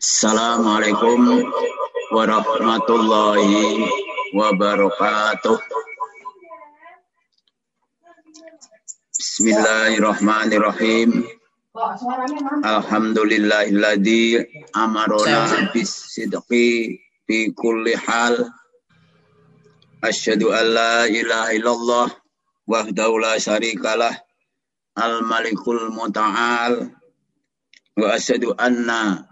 Assalamualaikum warahmatullahi wabarakatuh. Bismillahirrahmanirrahim. Alhamdulillahilladzi amarona bis sidqi fi kulli hal. Asyhadu an la ilaha illallah wahdahu la syarikalah al malikul muta'al wa asyhadu anna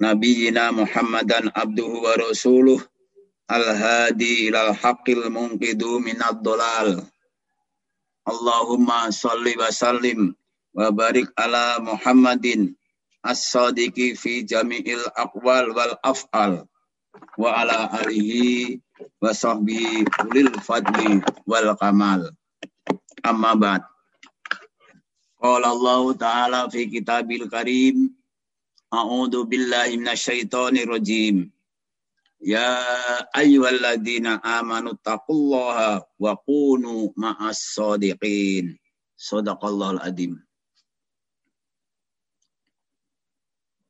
nabiyina Muhammadan abduhu wa rasuluh al-hadi ilal haqqil munqidu minad dolal. Allahumma salli wa sallim wa barik ala Muhammadin as-sadiqi fi jami'il aqwal wal af'al wa ala alihi wa sahbihi ulil fadli wal kamal. Amma A'udzu billahi minasyaitonir rajim. Ya ayyuhalladzina amanu taqullaha wa kunu ma'as shadiqin. Shadaqallahul adzim.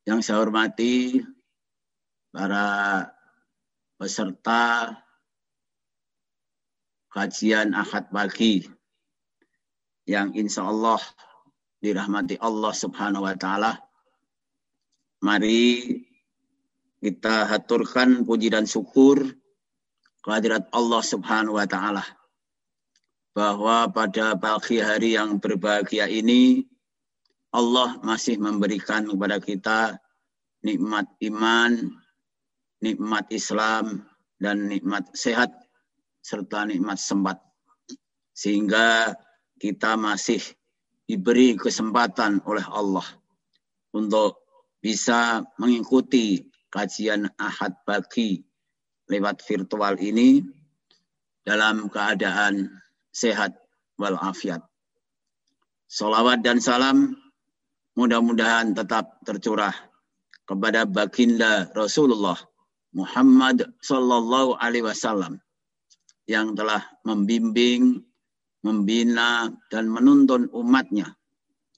Yang saya hormati para peserta kajian Ahad pagi yang insya Allah dirahmati Allah Subhanahu wa taala Mari kita haturkan puji dan syukur kehadirat Allah Subhanahu wa taala bahwa pada pagi hari yang berbahagia ini Allah masih memberikan kepada kita nikmat iman, nikmat Islam dan nikmat sehat serta nikmat sempat. Sehingga kita masih diberi kesempatan oleh Allah untuk bisa mengikuti kajian Ahad pagi lewat virtual ini dalam keadaan sehat walafiat. Salawat dan salam mudah-mudahan tetap tercurah kepada baginda Rasulullah Muhammad Sallallahu Alaihi Wasallam yang telah membimbing, membina, dan menuntun umatnya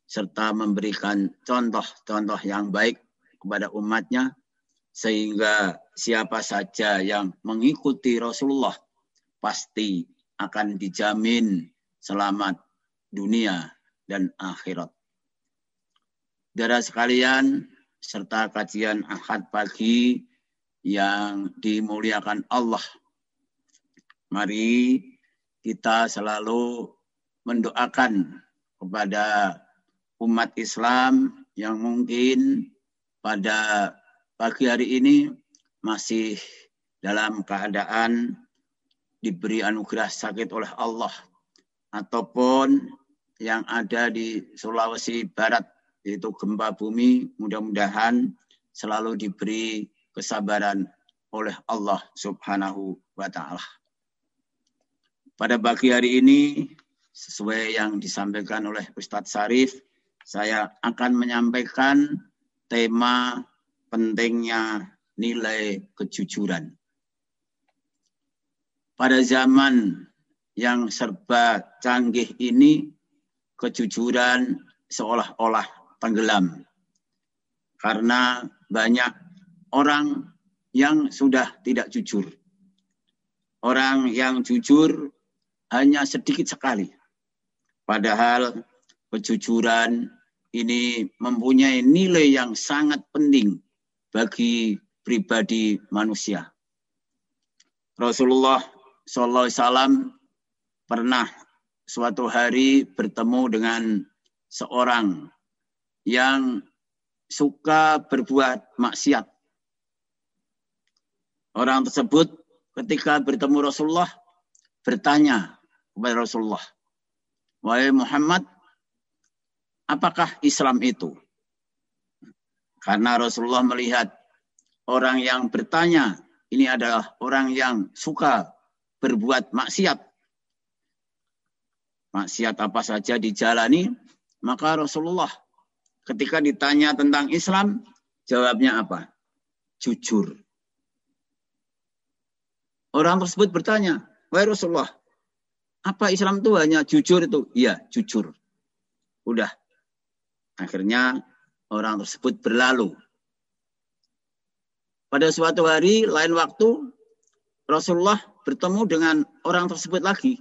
serta memberikan contoh-contoh yang baik kepada umatnya sehingga siapa saja yang mengikuti Rasulullah pasti akan dijamin selamat dunia dan akhirat. Darah sekalian serta kajian Ahad pagi yang dimuliakan Allah. Mari kita selalu mendoakan kepada umat Islam yang mungkin pada pagi hari ini masih dalam keadaan diberi anugerah sakit oleh Allah ataupun yang ada di Sulawesi Barat yaitu gempa bumi mudah-mudahan selalu diberi kesabaran oleh Allah Subhanahu wa taala. Pada pagi hari ini sesuai yang disampaikan oleh Ustadz Sarif saya akan menyampaikan tema pentingnya nilai kejujuran. Pada zaman yang serba canggih ini, kejujuran seolah-olah tenggelam. Karena banyak orang yang sudah tidak jujur. Orang yang jujur hanya sedikit sekali. Padahal kejujuran ini mempunyai nilai yang sangat penting bagi pribadi manusia. Rasulullah SAW pernah suatu hari bertemu dengan seorang yang suka berbuat maksiat. Orang tersebut ketika bertemu Rasulullah bertanya kepada Rasulullah, Wahai Muhammad, apakah Islam itu? Karena Rasulullah melihat orang yang bertanya, ini adalah orang yang suka berbuat maksiat. Maksiat apa saja dijalani, maka Rasulullah ketika ditanya tentang Islam, jawabnya apa? Jujur. Orang tersebut bertanya, Wahai Rasulullah, apa Islam itu hanya jujur itu? Iya, jujur. Udah, Akhirnya orang tersebut berlalu. pada suatu hari lain waktu Rasulullah bertemu dengan orang tersebut lagi.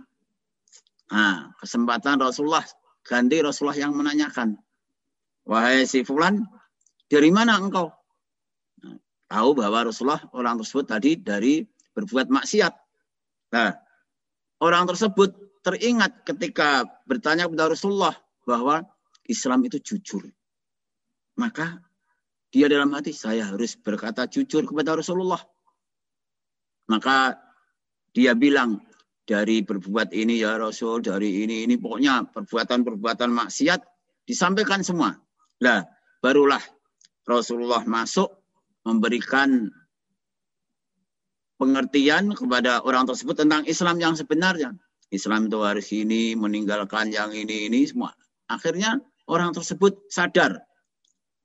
Nah, kesempatan Rasulullah ganti Rasulullah yang menanyakan. Wahai si Fulan, dari mana engkau? Nah, tahu bahwa Rasulullah orang tersebut tadi dari berbuat maksiat. Nah, orang tersebut teringat ketika bertanya kepada Rasulullah bahwa Islam itu jujur. Maka dia dalam hati, saya harus berkata jujur kepada Rasulullah. Maka dia bilang, dari berbuat ini ya Rasul, dari ini, ini pokoknya perbuatan-perbuatan maksiat disampaikan semua. Lah, barulah Rasulullah masuk memberikan pengertian kepada orang tersebut tentang Islam yang sebenarnya. Islam itu harus ini, meninggalkan yang ini, ini semua. Akhirnya orang tersebut sadar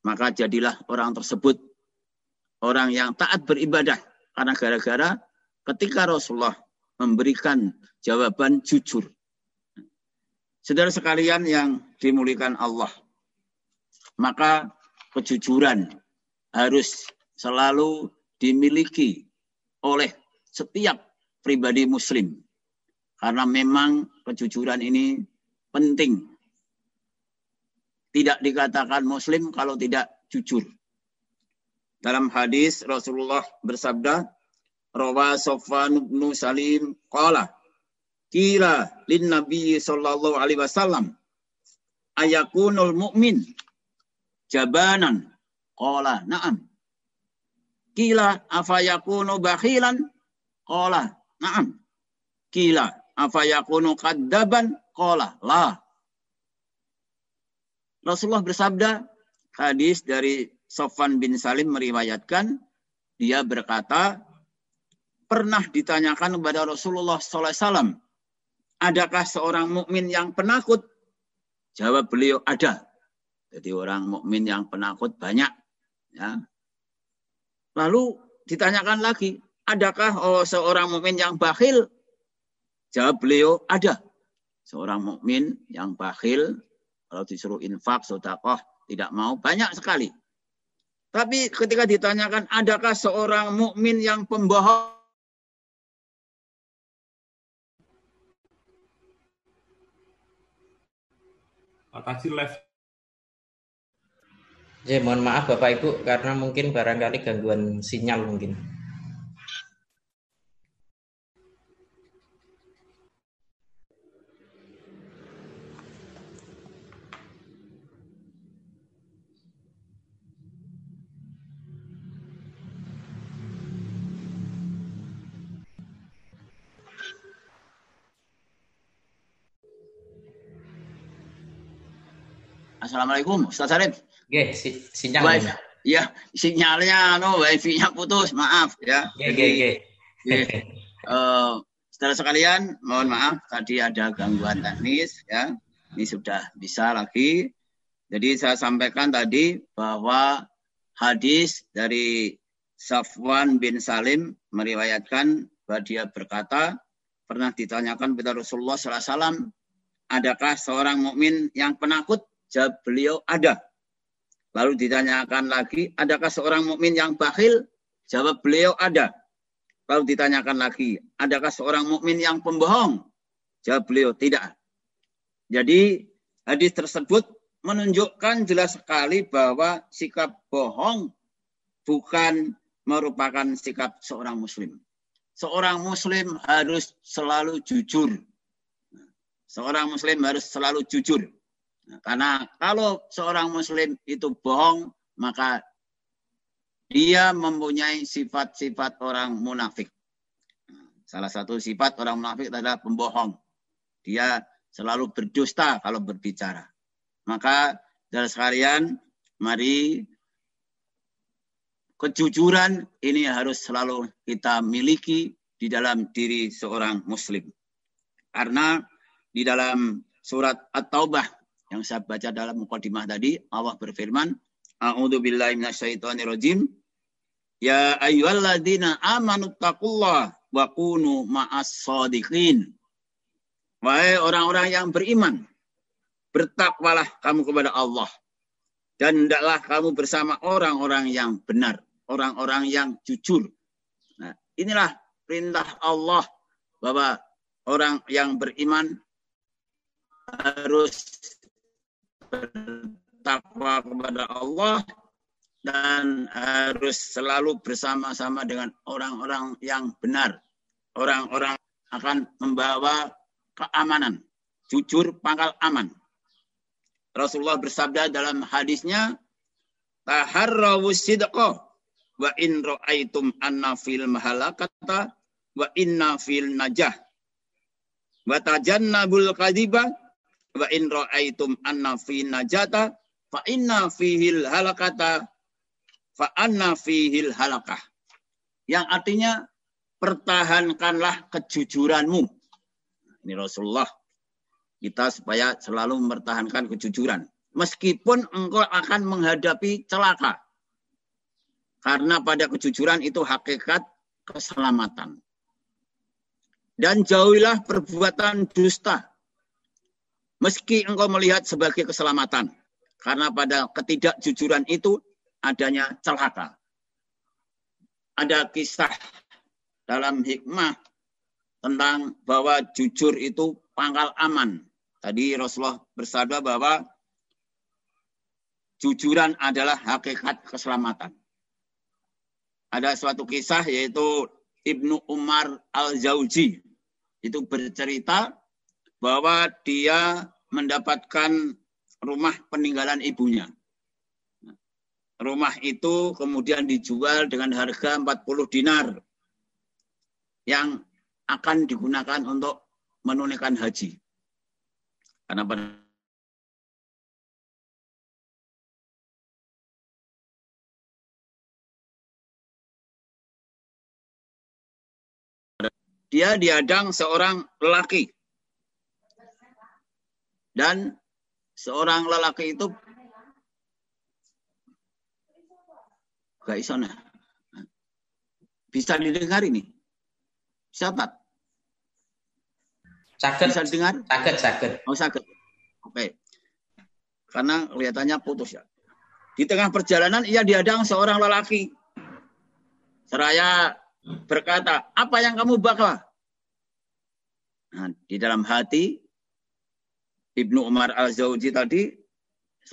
maka jadilah orang tersebut orang yang taat beribadah. Karena gara-gara ketika Rasulullah memberikan jawaban jujur. Saudara sekalian yang dimuliakan Allah. Maka kejujuran harus selalu dimiliki oleh setiap pribadi muslim. Karena memang kejujuran ini penting tidak dikatakan muslim kalau tidak jujur. Dalam hadis Rasulullah bersabda, Rawa Sofan bin Salim qala Kila lin Nabi sallallahu alaihi wasallam ayakunul mu'min jabanan? Qala na'am. Kila afayakunu bakhilan? Qala na'am. Kila afayakunu kaddaban qala la Rasulullah bersabda, hadis dari Sofan bin Salim meriwayatkan, dia berkata, pernah ditanyakan kepada Rasulullah SAW, adakah seorang mukmin yang penakut? Jawab beliau, ada. Jadi orang mukmin yang penakut banyak. Ya. Lalu ditanyakan lagi, adakah oh, seorang mukmin yang bakhil? Jawab beliau, ada. Seorang mukmin yang bakhil kalau disuruh infak, sodakoh, tidak mau. Banyak sekali. Tapi ketika ditanyakan, adakah seorang mukmin yang pembohong? Pak Tajir left. Ya, mohon maaf Bapak Ibu karena mungkin barangkali gangguan sinyal mungkin. Assalamualaikum, Ustaz Sarif. Oke, si, sinyal. Ya, sinyalnya no wifi-nya putus, maaf ya. Oke, oke, oke. Uh, Saudara sekalian, mohon maaf tadi ada gangguan teknis ya. Ini sudah bisa lagi. Jadi saya sampaikan tadi bahwa hadis dari Safwan bin Salim meriwayatkan bahwa dia berkata pernah ditanyakan kepada Rasulullah SAW, adakah seorang mukmin yang penakut? Jawab beliau ada. Lalu ditanyakan lagi, adakah seorang mukmin yang bakhil? Jawab beliau ada. Lalu ditanyakan lagi, adakah seorang mukmin yang pembohong? Jawab beliau tidak. Jadi hadis tersebut menunjukkan jelas sekali bahwa sikap bohong bukan merupakan sikap seorang muslim. Seorang muslim harus selalu jujur. Seorang muslim harus selalu jujur. Nah, karena kalau seorang muslim itu bohong, maka dia mempunyai sifat-sifat orang munafik. Nah, salah satu sifat orang munafik adalah pembohong. Dia selalu berdusta kalau berbicara. Maka dari sekalian, mari kejujuran ini harus selalu kita miliki di dalam diri seorang muslim. Karena di dalam surat At-Taubah yang saya baca dalam mukadimah tadi, Allah berfirman, A'udzu billahi minasyaitonir rajim. Ya ayyuhalladzina amanu taqullah wa kunu ma'as shadiqin. Wahai orang-orang yang beriman, bertakwalah kamu kepada Allah dan hendaklah kamu bersama orang-orang yang benar. orang-orang yang jujur. Nah, inilah perintah Allah bahwa orang yang beriman harus bertakwa kepada Allah dan harus selalu bersama-sama dengan orang-orang yang benar. Orang-orang akan membawa keamanan. Jujur pangkal aman. Rasulullah bersabda dalam hadisnya, Taharrawu sidqa wa in ra'aitum anna fil mahalakata wa inna fil najah. Wa tajannabul kadiba wa in ra'aitum anna fil najata fa inna fihil halakata fa anna fihil halakah. Yang artinya pertahankanlah kejujuranmu. Ini Rasulullah. Kita supaya selalu mempertahankan kejujuran. Meskipun engkau akan menghadapi celaka. Karena pada kejujuran itu hakikat keselamatan. Dan jauhilah perbuatan dusta. Meski engkau melihat sebagai keselamatan. Karena pada ketidakjujuran itu adanya celaka. Ada kisah dalam hikmah tentang bahwa jujur itu pangkal aman. Tadi Rasulullah bersabda bahwa jujuran adalah hakikat keselamatan. Ada suatu kisah yaitu Ibnu Umar Al-Zauji. Itu bercerita bahwa dia mendapatkan rumah peninggalan ibunya. Rumah itu kemudian dijual dengan harga 40 dinar yang akan digunakan untuk menunaikan haji. Karena pada dia diadang seorang lelaki. Dan seorang lelaki itu Gak iso nah. Bisa didengar ini? Tak? Sakit. Bisa dengar? Sakit, sakit. Oh sakit. Oke. Karena kelihatannya putus ya. Di tengah perjalanan ia dihadang seorang lelaki. Seraya berkata, apa yang kamu bawa? Nah, di dalam hati Ibnu Umar Al-Zawji tadi,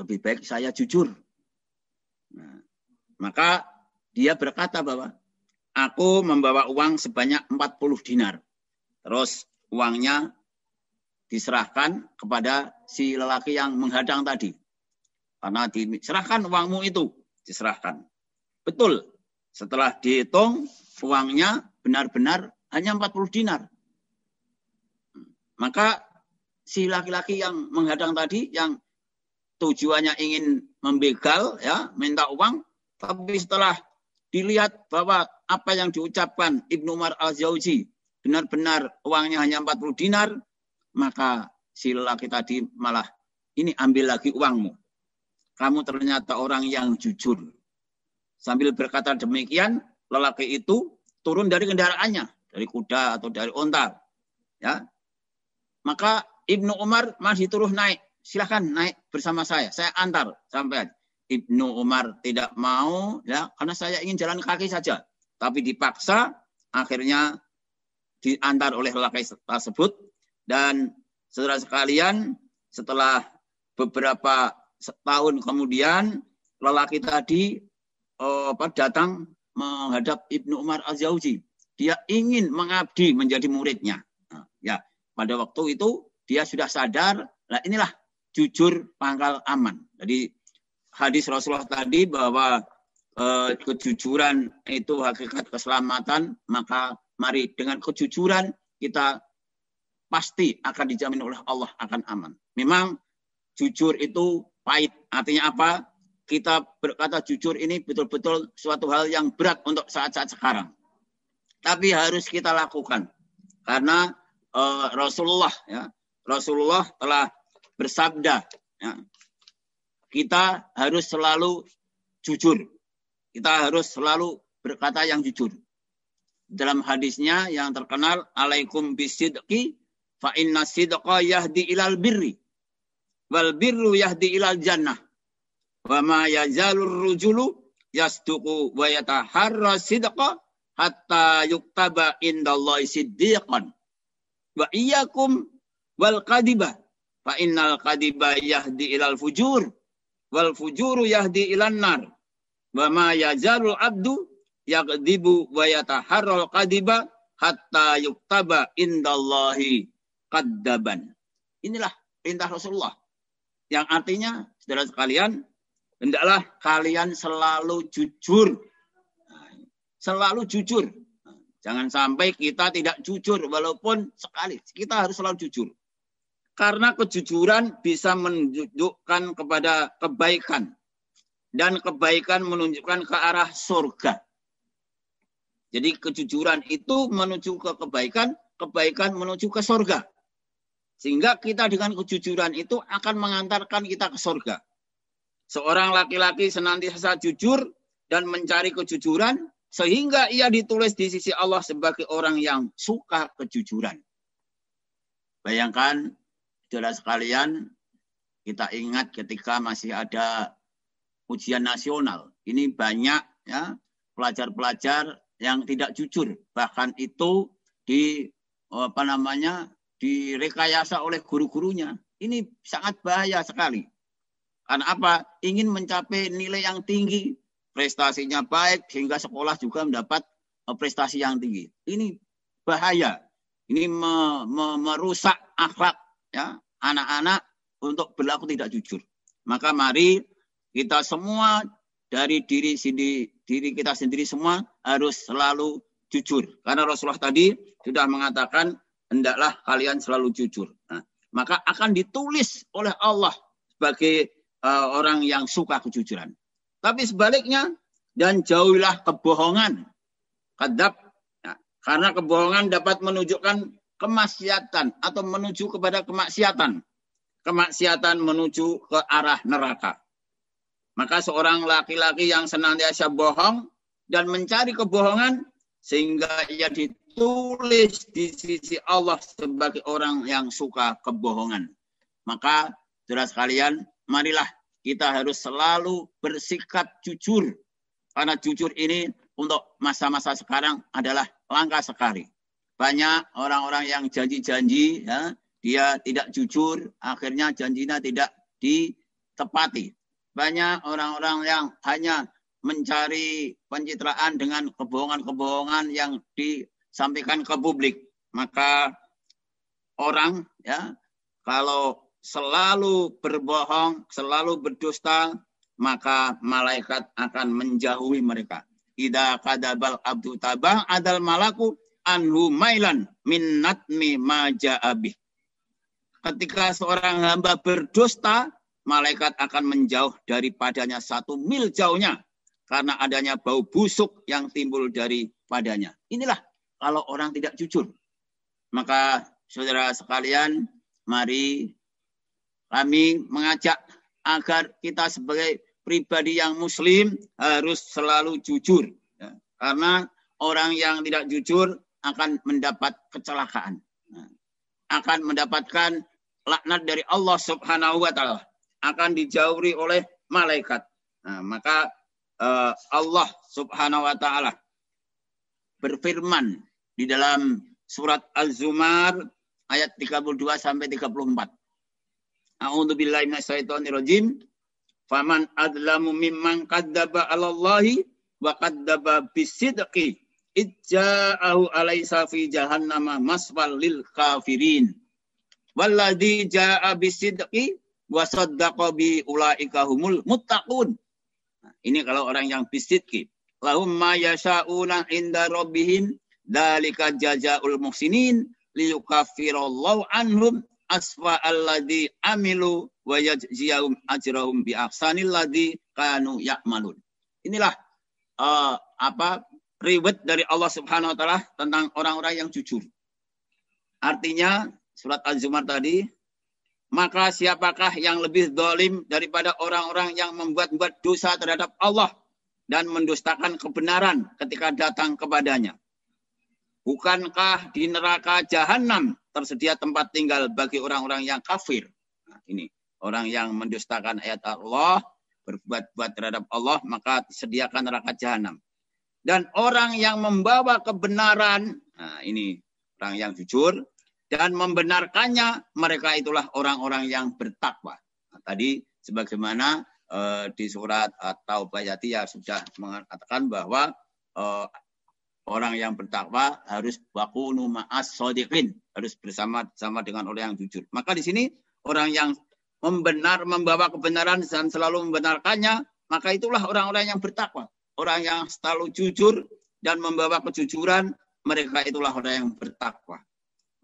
lebih baik saya jujur. Nah, maka dia berkata bahwa aku membawa uang sebanyak 40 dinar. Terus uangnya diserahkan kepada si lelaki yang menghadang tadi. Karena diserahkan uangmu itu, diserahkan. Betul. Setelah dihitung, uangnya benar-benar hanya 40 dinar. Maka si laki-laki yang menghadang tadi, yang tujuannya ingin membegal, ya, minta uang, tapi setelah dilihat bahwa apa yang diucapkan Ibnu Umar Al-Zauji benar-benar uangnya hanya 40 dinar, maka si lelaki tadi malah ini ambil lagi uangmu. Kamu ternyata orang yang jujur. Sambil berkata demikian, lelaki itu turun dari kendaraannya, dari kuda atau dari onta. Ya. Maka Ibnu Umar masih terus naik. Silahkan naik bersama saya. Saya antar sampai Ibnu Umar tidak mau ya karena saya ingin jalan kaki saja. Tapi dipaksa akhirnya diantar oleh lelaki tersebut dan saudara sekalian setelah beberapa tahun kemudian lelaki tadi oh, apa, datang menghadap Ibnu Umar Az-Zawji. Dia ingin mengabdi menjadi muridnya. Nah, ya, pada waktu itu dia sudah sadar, nah inilah jujur pangkal aman. Jadi hadis Rasulullah tadi bahwa eh, kejujuran itu hakikat keselamatan, maka mari dengan kejujuran kita pasti akan dijamin oleh Allah akan aman. Memang jujur itu pahit. Artinya apa? Kita berkata jujur ini betul-betul suatu hal yang berat untuk saat-saat sekarang. Tapi harus kita lakukan. Karena uh, Rasulullah ya, Rasulullah telah bersabda ya, kita harus selalu jujur. Kita harus selalu berkata yang jujur. Dalam hadisnya yang terkenal, alaikum bisidqi fa inna sidqa yahdi ilal birri wal birru yahdi ilal jannah wa ma yazalur rujulu yasduqu wa yataharra sidqa hatta yuktaba indallahi siddiqan. Wa iyyakum wal kadiba fa innal kadiba yahdi ilal fujur wal fujuru yahdi ilan nar. Wa ma yazalul abdu yaqdibu wa yataharral kadiba hatta yuktaba indallahi kaddaban. Inilah perintah Rasulullah. Yang artinya, saudara sekalian, hendaklah kalian selalu jujur. Selalu jujur. Jangan sampai kita tidak jujur, walaupun sekali. Kita harus selalu jujur. Karena kejujuran bisa menunjukkan kepada kebaikan. Dan kebaikan menunjukkan ke arah surga. Jadi kejujuran itu menuju ke kebaikan, kebaikan menuju ke surga. Sehingga kita dengan kejujuran itu akan mengantarkan kita ke surga. Seorang laki-laki senantiasa jujur dan mencari kejujuran sehingga ia ditulis di sisi Allah sebagai orang yang suka kejujuran. Bayangkan, saudara sekalian, kita ingat ketika masih ada ujian nasional. Ini banyak ya pelajar-pelajar yang tidak jujur, bahkan itu di apa namanya direkayasa oleh guru-gurunya. Ini sangat bahaya sekali. Karena apa? Ingin mencapai nilai yang tinggi, prestasinya baik, sehingga sekolah juga mendapat eh, prestasi yang tinggi. Ini bahaya. Ini me, me, merusak akhlak ya anak-anak untuk berlaku tidak jujur. Maka mari kita semua dari diri sendiri, diri kita sendiri semua harus selalu jujur. Karena Rasulullah tadi sudah mengatakan hendaklah kalian selalu jujur. Nah, maka akan ditulis oleh Allah sebagai uh, orang yang suka kejujuran. Tapi sebaliknya, dan jauhilah kebohongan. Kadab. Nah, karena kebohongan dapat menunjukkan kemaksiatan atau menuju kepada kemaksiatan. Kemaksiatan menuju ke arah neraka. Maka seorang laki-laki yang senantiasa bohong dan mencari kebohongan sehingga ia ditulis di sisi Allah sebagai orang yang suka kebohongan. Maka saudara sekalian, marilah kita harus selalu bersikap jujur. Karena jujur ini untuk masa-masa sekarang adalah langka sekali. Banyak orang-orang yang janji-janji, ya, dia tidak jujur, akhirnya janjinya tidak ditepati. Banyak orang-orang yang hanya mencari pencitraan dengan kebohongan-kebohongan yang di sampaikan ke publik. Maka orang ya kalau selalu berbohong, selalu berdusta, maka malaikat akan menjauhi mereka. Ida kadabal abdu tabang adal malaku anhu mailan min natmi maja'abih. Ketika seorang hamba berdusta, malaikat akan menjauh daripadanya satu mil jauhnya karena adanya bau busuk yang timbul daripadanya. Inilah kalau orang tidak jujur. Maka saudara sekalian, mari kami mengajak agar kita sebagai pribadi yang muslim harus selalu jujur. Ya. Karena orang yang tidak jujur akan mendapat kecelakaan. Akan mendapatkan laknat dari Allah subhanahu wa ta'ala. Akan dijauhi oleh malaikat. Nah, maka uh, Allah subhanahu wa ta'ala berfirman di dalam surat Az-Zumar ayat 32 sampai 34. A'udzu billahi minasyaitonir rajim. Faman adlamu mimman kadzdzaba 'ala Allahi wa kadzdzaba bisidqi ijja'ahu alaysa fi jahannama masfal lil kafirin. Walladzi ja'a bisidqi wa saddaqa bi ulaika humul muttaqun. Nah, ini kalau orang yang bisidqi. Lahum ma yasha'una inda rabbihim Dalika jazaul muhsinin liyukaffirallahu anhum asfa alladhi amilu wa yajziyahum ajrahum bi ahsanil ladzi kanu ya'malun. Inilah uh, apa riwayat dari Allah Subhanahu wa taala tentang orang-orang yang jujur. Artinya surat Az-Zumar tadi maka siapakah yang lebih dolim daripada orang-orang yang membuat-buat dosa terhadap Allah dan mendustakan kebenaran ketika datang kepadanya. Bukankah di neraka jahanam tersedia tempat tinggal bagi orang-orang yang kafir? Nah, ini orang yang mendustakan ayat Allah, berbuat-buat terhadap Allah, maka sediakan neraka jahanam. Dan orang yang membawa kebenaran, nah ini orang yang jujur, dan membenarkannya, mereka itulah orang-orang yang bertakwa. Nah, tadi sebagaimana uh, di surat atau bayati ya sudah mengatakan bahwa uh, orang yang bertakwa harus wakunu ma'as sodiqin, harus bersama sama dengan orang yang jujur. Maka di sini orang yang membenar membawa kebenaran dan selalu membenarkannya, maka itulah orang-orang yang bertakwa. Orang yang selalu jujur dan membawa kejujuran, mereka itulah orang yang bertakwa.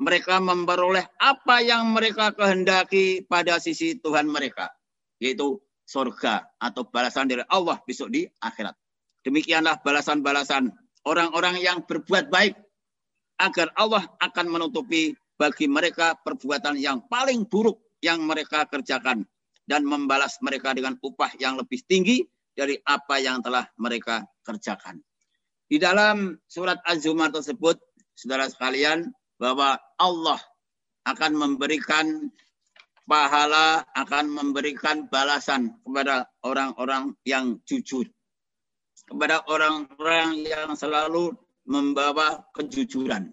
Mereka memperoleh apa yang mereka kehendaki pada sisi Tuhan mereka, yaitu surga atau balasan dari Allah besok di akhirat. Demikianlah balasan-balasan orang-orang yang berbuat baik agar Allah akan menutupi bagi mereka perbuatan yang paling buruk yang mereka kerjakan dan membalas mereka dengan upah yang lebih tinggi dari apa yang telah mereka kerjakan. Di dalam surat Az-Zumar tersebut, saudara sekalian, bahwa Allah akan memberikan pahala, akan memberikan balasan kepada orang-orang yang jujur. Kepada orang-orang yang selalu membawa kejujuran.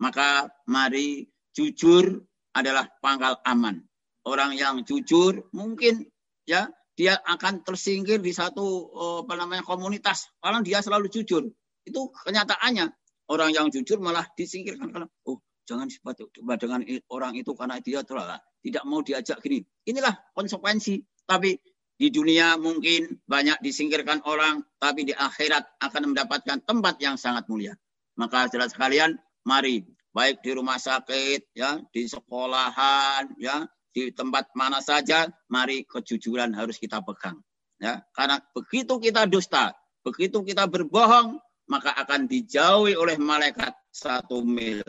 Maka mari jujur adalah pangkal aman. Orang yang jujur mungkin ya dia akan tersingkir di satu oh, apa namanya komunitas karena dia selalu jujur. Itu kenyataannya. Orang yang jujur malah disingkirkan karena oh jangan coba dengan orang itu karena dia telah tidak mau diajak gini. Inilah konsekuensi. Tapi di dunia mungkin banyak disingkirkan orang, tapi di akhirat akan mendapatkan tempat yang sangat mulia. Maka jelas sekalian, mari baik di rumah sakit, ya, di sekolahan, ya, di tempat mana saja, mari kejujuran harus kita pegang. Ya, karena begitu kita dusta, begitu kita berbohong, maka akan dijauhi oleh malaikat satu mil.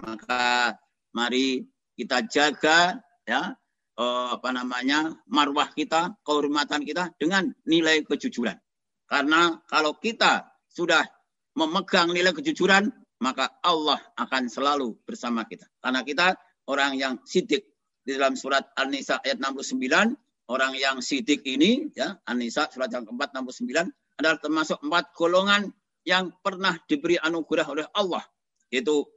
Maka mari kita jaga ya eh, apa namanya marwah kita, kehormatan kita dengan nilai kejujuran. Karena kalau kita sudah memegang nilai kejujuran, maka Allah akan selalu bersama kita. Karena kita orang yang sidik. Di dalam surat An-Nisa ayat 69, orang yang sidik ini, ya An-Nisa surat yang keempat 69, adalah termasuk empat golongan yang pernah diberi anugerah oleh Allah. Itu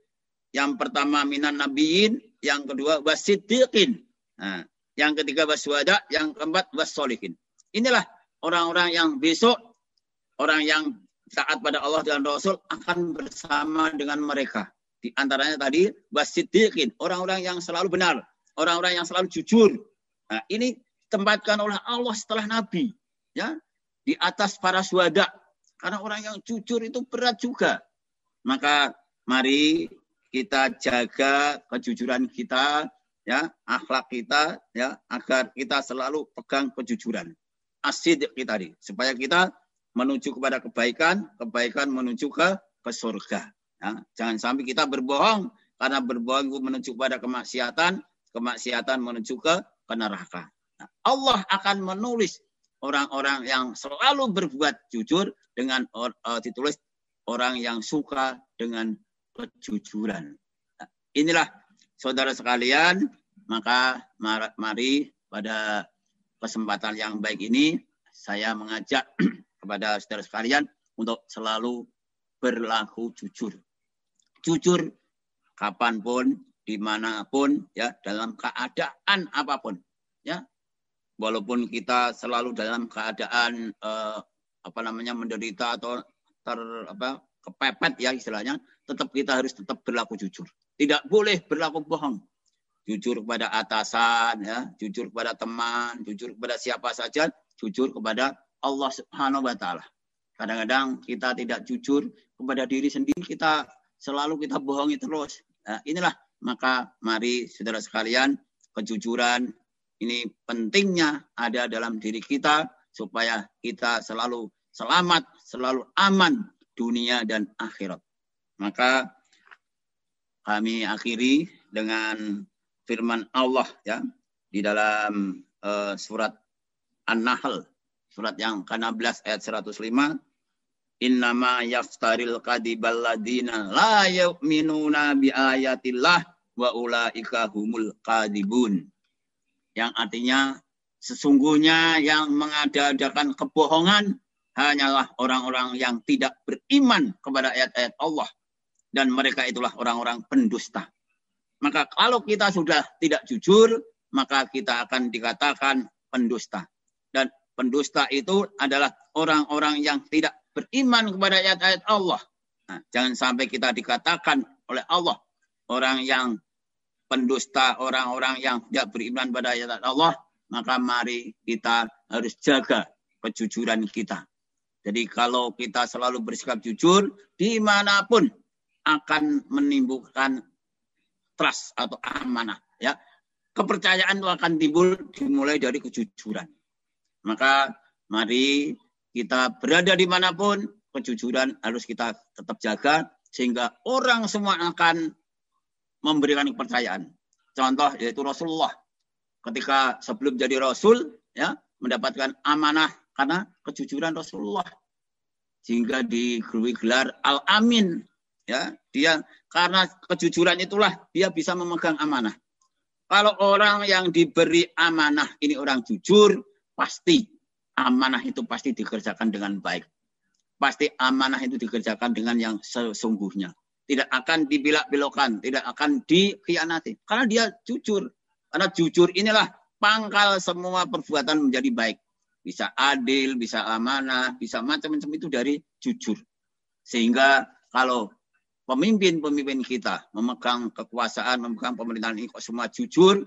yang pertama minan nabiyin, yang kedua wasidikin. Nah, yang ketiga waswada, yang keempat wasolihin. Inilah orang-orang yang besok, orang yang taat pada Allah dan Rasul akan bersama dengan mereka. Di antaranya tadi wasidikin, orang-orang yang selalu benar, orang-orang yang selalu jujur. Nah, ini tempatkan oleh Allah setelah Nabi, ya di atas para suada. Karena orang yang jujur itu berat juga. Maka mari kita jaga kejujuran kita, ya akhlak kita, ya agar kita selalu pegang kejujuran. Asid kita tadi, supaya kita menuju kepada kebaikan, kebaikan menuju ke ke surga. Ya, jangan sampai kita berbohong karena berbohong menuju kepada kemaksiatan, kemaksiatan menuju ke, ke neraka. Nah, Allah akan menulis orang-orang yang selalu berbuat jujur dengan uh, ditulis orang yang suka dengan kejujuran. Nah, inilah saudara sekalian, maka mari pada kesempatan yang baik ini saya mengajak kepada saudara sekalian untuk selalu berlaku jujur. Jujur kapan pun, di mana pun, ya dalam keadaan apa pun, ya. Walaupun kita selalu dalam keadaan eh, apa namanya menderita atau ter apa kepepet ya istilahnya, tetap kita harus tetap berlaku jujur. Tidak boleh berlaku bohong. Jujur kepada atasan, ya, jujur kepada teman, jujur kepada siapa saja, jujur kepada Allah Subhanahu wa taala. Kadang-kadang kita tidak jujur kepada diri sendiri, kita selalu kita bohongi terus. Nah, inilah maka mari saudara sekalian, kejujuran ini pentingnya ada dalam diri kita supaya kita selalu selamat, selalu aman dunia dan akhirat. Maka kami akhiri dengan firman Allah ya di dalam uh, surat An-Nahl Surat yang ke-16 ayat 105. Innama yaftaril kadibal ladina la yu'minuna bi ayatillah wa ulaika humul kadibun. Yang artinya Sesungguhnya yang mengadakan kebohongan hanyalah orang-orang yang tidak beriman kepada ayat-ayat Allah. Dan mereka itulah orang-orang pendusta. Maka kalau kita sudah tidak jujur, maka kita akan dikatakan pendusta. Dan pendusta itu adalah orang-orang yang tidak beriman kepada ayat-ayat Allah. Nah, jangan sampai kita dikatakan oleh Allah orang yang pendusta, orang-orang yang tidak beriman pada ayat Allah, maka mari kita harus jaga kejujuran kita. Jadi kalau kita selalu bersikap jujur, di mana pun akan menimbulkan trust atau amanah. Ya, kepercayaan itu akan timbul dimulai dari kejujuran. Maka mari kita berada di mana pun, kejujuran harus kita tetap jaga sehingga orang semua akan memberikan kepercayaan. Contoh yaitu Rasulullah. Ketika sebelum jadi rasul ya mendapatkan amanah karena kejujuran Rasulullah. Sehingga diberi gelar Al Amin ya. Dia karena kejujuran itulah dia bisa memegang amanah. Kalau orang yang diberi amanah ini orang jujur pasti amanah itu pasti dikerjakan dengan baik pasti amanah itu dikerjakan dengan yang sesungguhnya tidak akan dibilak-bilokan, tidak akan dikhianati. Karena dia jujur. Karena jujur inilah pangkal semua perbuatan menjadi baik. Bisa adil, bisa amanah, bisa macam-macam itu dari jujur. Sehingga kalau pemimpin-pemimpin kita memegang kekuasaan, memegang pemerintahan ini kok semua jujur,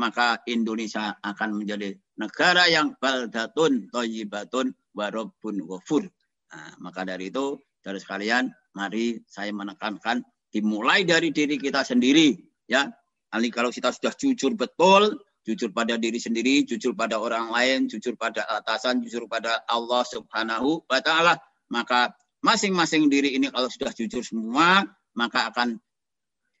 maka Indonesia akan menjadi negara yang baldatun, toyibatun, warobun, wafur. Nah, maka dari itu, dari sekalian, mari saya menekankan dimulai dari diri kita sendiri. Ya, Ali kalau kita sudah jujur betul, jujur pada diri sendiri, jujur pada orang lain, jujur pada atasan, jujur pada Allah Subhanahu wa taala, maka masing-masing diri ini kalau sudah jujur semua, maka akan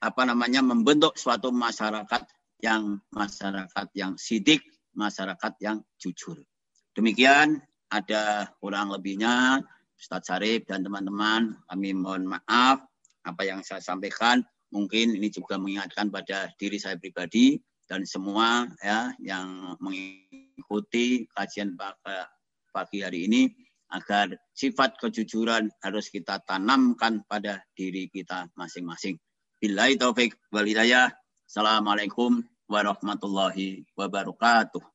apa namanya membentuk suatu masyarakat yang masyarakat yang sidik, masyarakat yang jujur. Demikian ada kurang lebihnya Ustadz Sarif dan teman-teman, kami mohon maaf apa yang saya sampaikan mungkin ini juga mengingatkan pada diri saya pribadi dan semua ya yang mengikuti kajian pagi hari ini agar sifat kejujuran harus kita tanamkan pada diri kita masing-masing. Billahi taufik wal hidayah. Assalamualaikum warahmatullahi wabarakatuh.